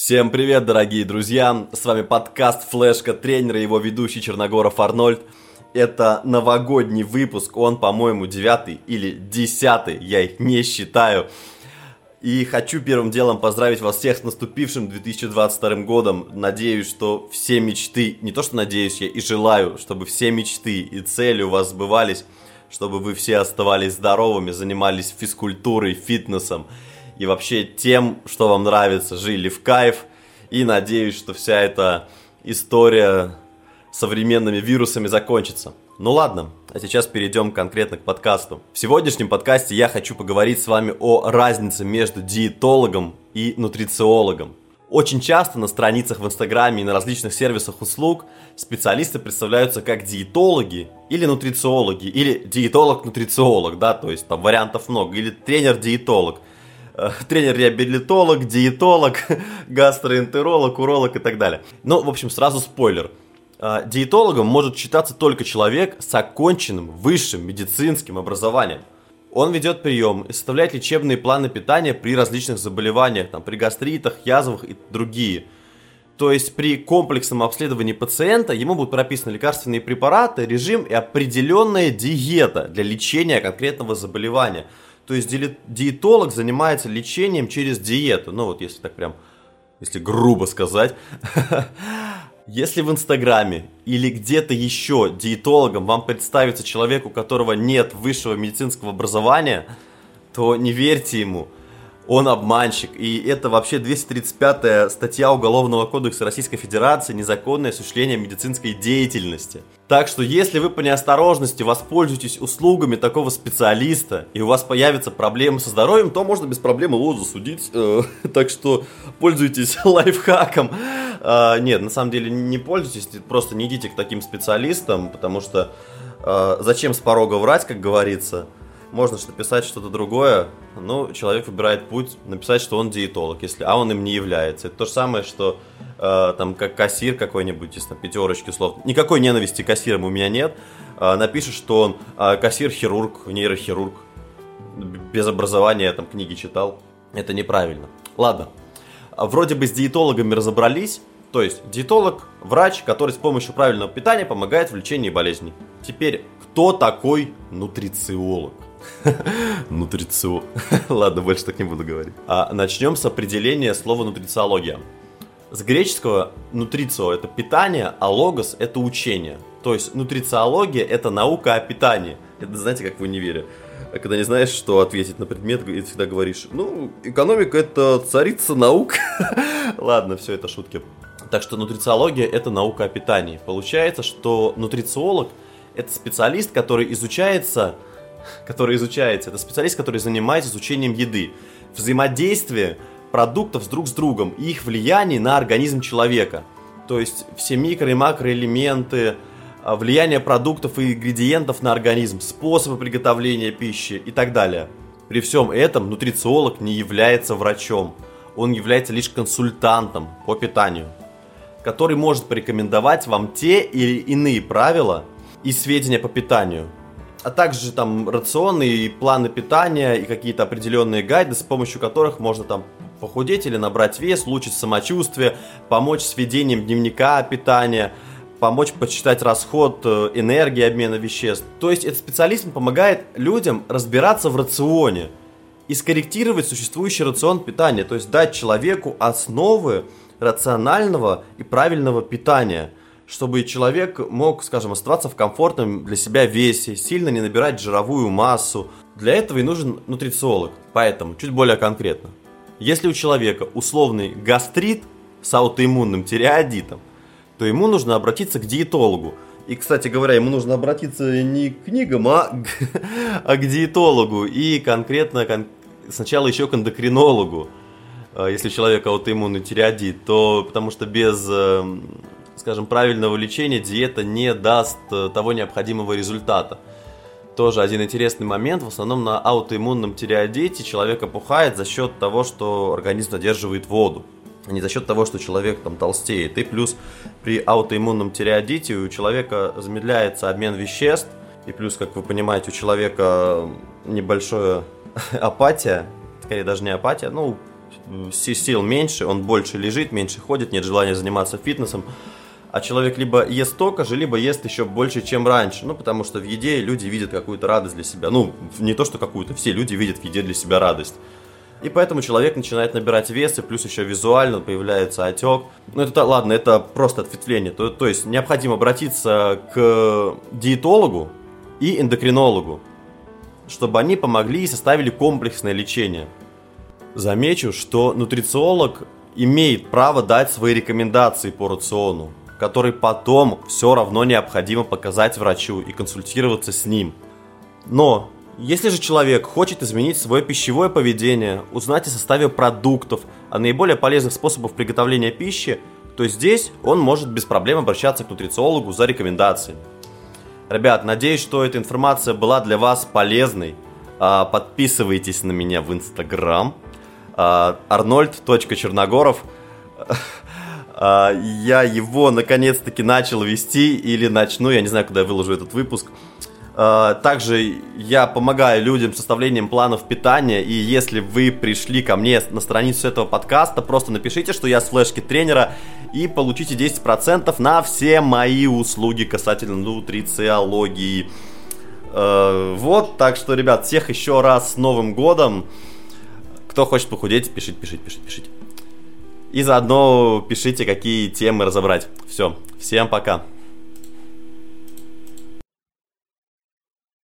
Всем привет, дорогие друзья! С вами подкаст «Флешка тренера» его ведущий Черногоров Арнольд. Это новогодний выпуск, он, по-моему, девятый или десятый, я их не считаю. И хочу первым делом поздравить вас всех с наступившим 2022 годом. Надеюсь, что все мечты, не то что надеюсь, я и желаю, чтобы все мечты и цели у вас сбывались, чтобы вы все оставались здоровыми, занимались физкультурой, фитнесом – и вообще тем, что вам нравится, жили в кайф. И надеюсь, что вся эта история современными вирусами закончится. Ну ладно, а сейчас перейдем конкретно к подкасту. В сегодняшнем подкасте я хочу поговорить с вами о разнице между диетологом и нутрициологом. Очень часто на страницах в Инстаграме и на различных сервисах услуг специалисты представляются как диетологи или нутрициологи, или диетолог-нутрициолог, да, то есть там вариантов много, или тренер-диетолог. Э, тренер-реабилитолог, диетолог, гастроэнтеролог, уролог и так далее. Ну, в общем, сразу спойлер. Э, диетологом может считаться только человек с оконченным высшим медицинским образованием. Он ведет прием и составляет лечебные планы питания при различных заболеваниях, там, при гастритах, язвах и другие. То есть при комплексном обследовании пациента ему будут прописаны лекарственные препараты, режим и определенная диета для лечения конкретного заболевания – то есть диетолог занимается лечением через диету. Ну вот если так прям, если грубо сказать. Если в Инстаграме или где-то еще диетологом вам представится человек, у которого нет высшего медицинского образования, то не верьте ему он обманщик. И это вообще 235 статья Уголовного кодекса Российской Федерации «Незаконное осуществление медицинской деятельности». Так что, если вы по неосторожности воспользуетесь услугами такого специалиста, и у вас появятся проблемы со здоровьем, то можно без проблем его засудить. Э, так что, пользуйтесь лайфхаком. А, нет, на самом деле не пользуйтесь, просто не идите к таким специалистам, потому что э, зачем с порога врать, как говорится – можно написать что-то другое, но человек выбирает путь написать, что он диетолог, если, а он им не является. Это то же самое, что э, там как кассир какой-нибудь из там, пятерочки слов. Никакой ненависти к кассирам у меня нет. Э, напишет, что он э, кассир-хирург, нейрохирург. Без образования там книги читал. Это неправильно. Ладно. Вроде бы с диетологами разобрались. То есть диетолог, врач, который с помощью правильного питания помогает в лечении болезней. Теперь, кто такой нутрициолог? Нутрицио. Ладно, больше так не буду говорить. А, начнем с определения слова нутрициология. С греческого нутрицио – это питание, а логос – это учение. То есть нутрициология – это наука о питании. Это знаете, как в универе. Когда не знаешь, что ответить на предмет, и всегда говоришь, ну, экономика – это царица наук. Ладно, все это шутки. Так что нутрициология – это наука о питании. Получается, что нутрициолог – это специалист, который изучается – который изучается. Это специалист, который занимается изучением еды. Взаимодействие продуктов друг с другом и их влияние на организм человека. То есть все микро- и макроэлементы, а, влияние продуктов и ингредиентов на организм, способы приготовления пищи и так далее. При всем этом нутрициолог не является врачом. Он является лишь консультантом по питанию, который может порекомендовать вам те или иные правила и сведения по питанию – а также там рационы и планы питания и какие-то определенные гайды, с помощью которых можно там похудеть или набрать вес, улучшить самочувствие, помочь с ведением дневника питания, помочь подсчитать расход э, энергии, обмена веществ. То есть этот специалист помогает людям разбираться в рационе и скорректировать существующий рацион питания, то есть дать человеку основы рационального и правильного питания – чтобы человек мог, скажем, оставаться в комфортном для себя весе, сильно не набирать жировую массу. Для этого и нужен нутрициолог. Поэтому, чуть более конкретно. Если у человека условный гастрит с аутоиммунным тиреоидитом, то ему нужно обратиться к диетологу. И, кстати говоря, ему нужно обратиться не к книгам, а, а к диетологу. И конкретно кон... сначала еще к эндокринологу. А, если у человека аутоиммунный тиреоидит, то потому что без эм, скажем, правильного лечения диета не даст э, того необходимого результата. Тоже один интересный момент. В основном на аутоиммунном тиреоидите человек опухает за счет того, что организм задерживает воду а не за счет того, что человек там толстеет. И плюс при аутоиммунном тиреоидите у человека замедляется обмен веществ, и плюс, как вы понимаете, у человека небольшая апатия, скорее даже не апатия, ну, сил меньше, он больше лежит, меньше ходит, нет желания заниматься фитнесом. А человек либо ест столько же, либо ест еще больше, чем раньше. Ну, потому что в еде люди видят какую-то радость для себя. Ну, не то, что какую-то, все люди видят в еде для себя радость. И поэтому человек начинает набирать вес, и плюс еще визуально появляется отек. Ну, это ладно, это просто ответвление. То, то есть необходимо обратиться к диетологу и эндокринологу, чтобы они помогли и составили комплексное лечение. Замечу, что нутрициолог имеет право дать свои рекомендации по рациону, который потом все равно необходимо показать врачу и консультироваться с ним. Но если же человек хочет изменить свое пищевое поведение, узнать о составе продуктов, о наиболее полезных способах приготовления пищи, то здесь он может без проблем обращаться к нутрициологу за рекомендациями. Ребят, надеюсь, что эта информация была для вас полезной. А, подписывайтесь на меня в Инстаграм. А, Арнольд.черногоров. А, я его наконец-таки начал вести или начну, я не знаю, куда я выложу этот выпуск. А, также я помогаю людям с составлением планов питания, и если вы пришли ко мне на страницу этого подкаста, просто напишите, что я с флешки тренера, и получите 10% на все мои услуги касательно нутрициологии. А, вот, так что, ребят, всех еще раз с Новым Годом. Кто хочет похудеть, пишите, пишите, пишите, пишите. И заодно пишите, какие темы разобрать. Все, всем пока.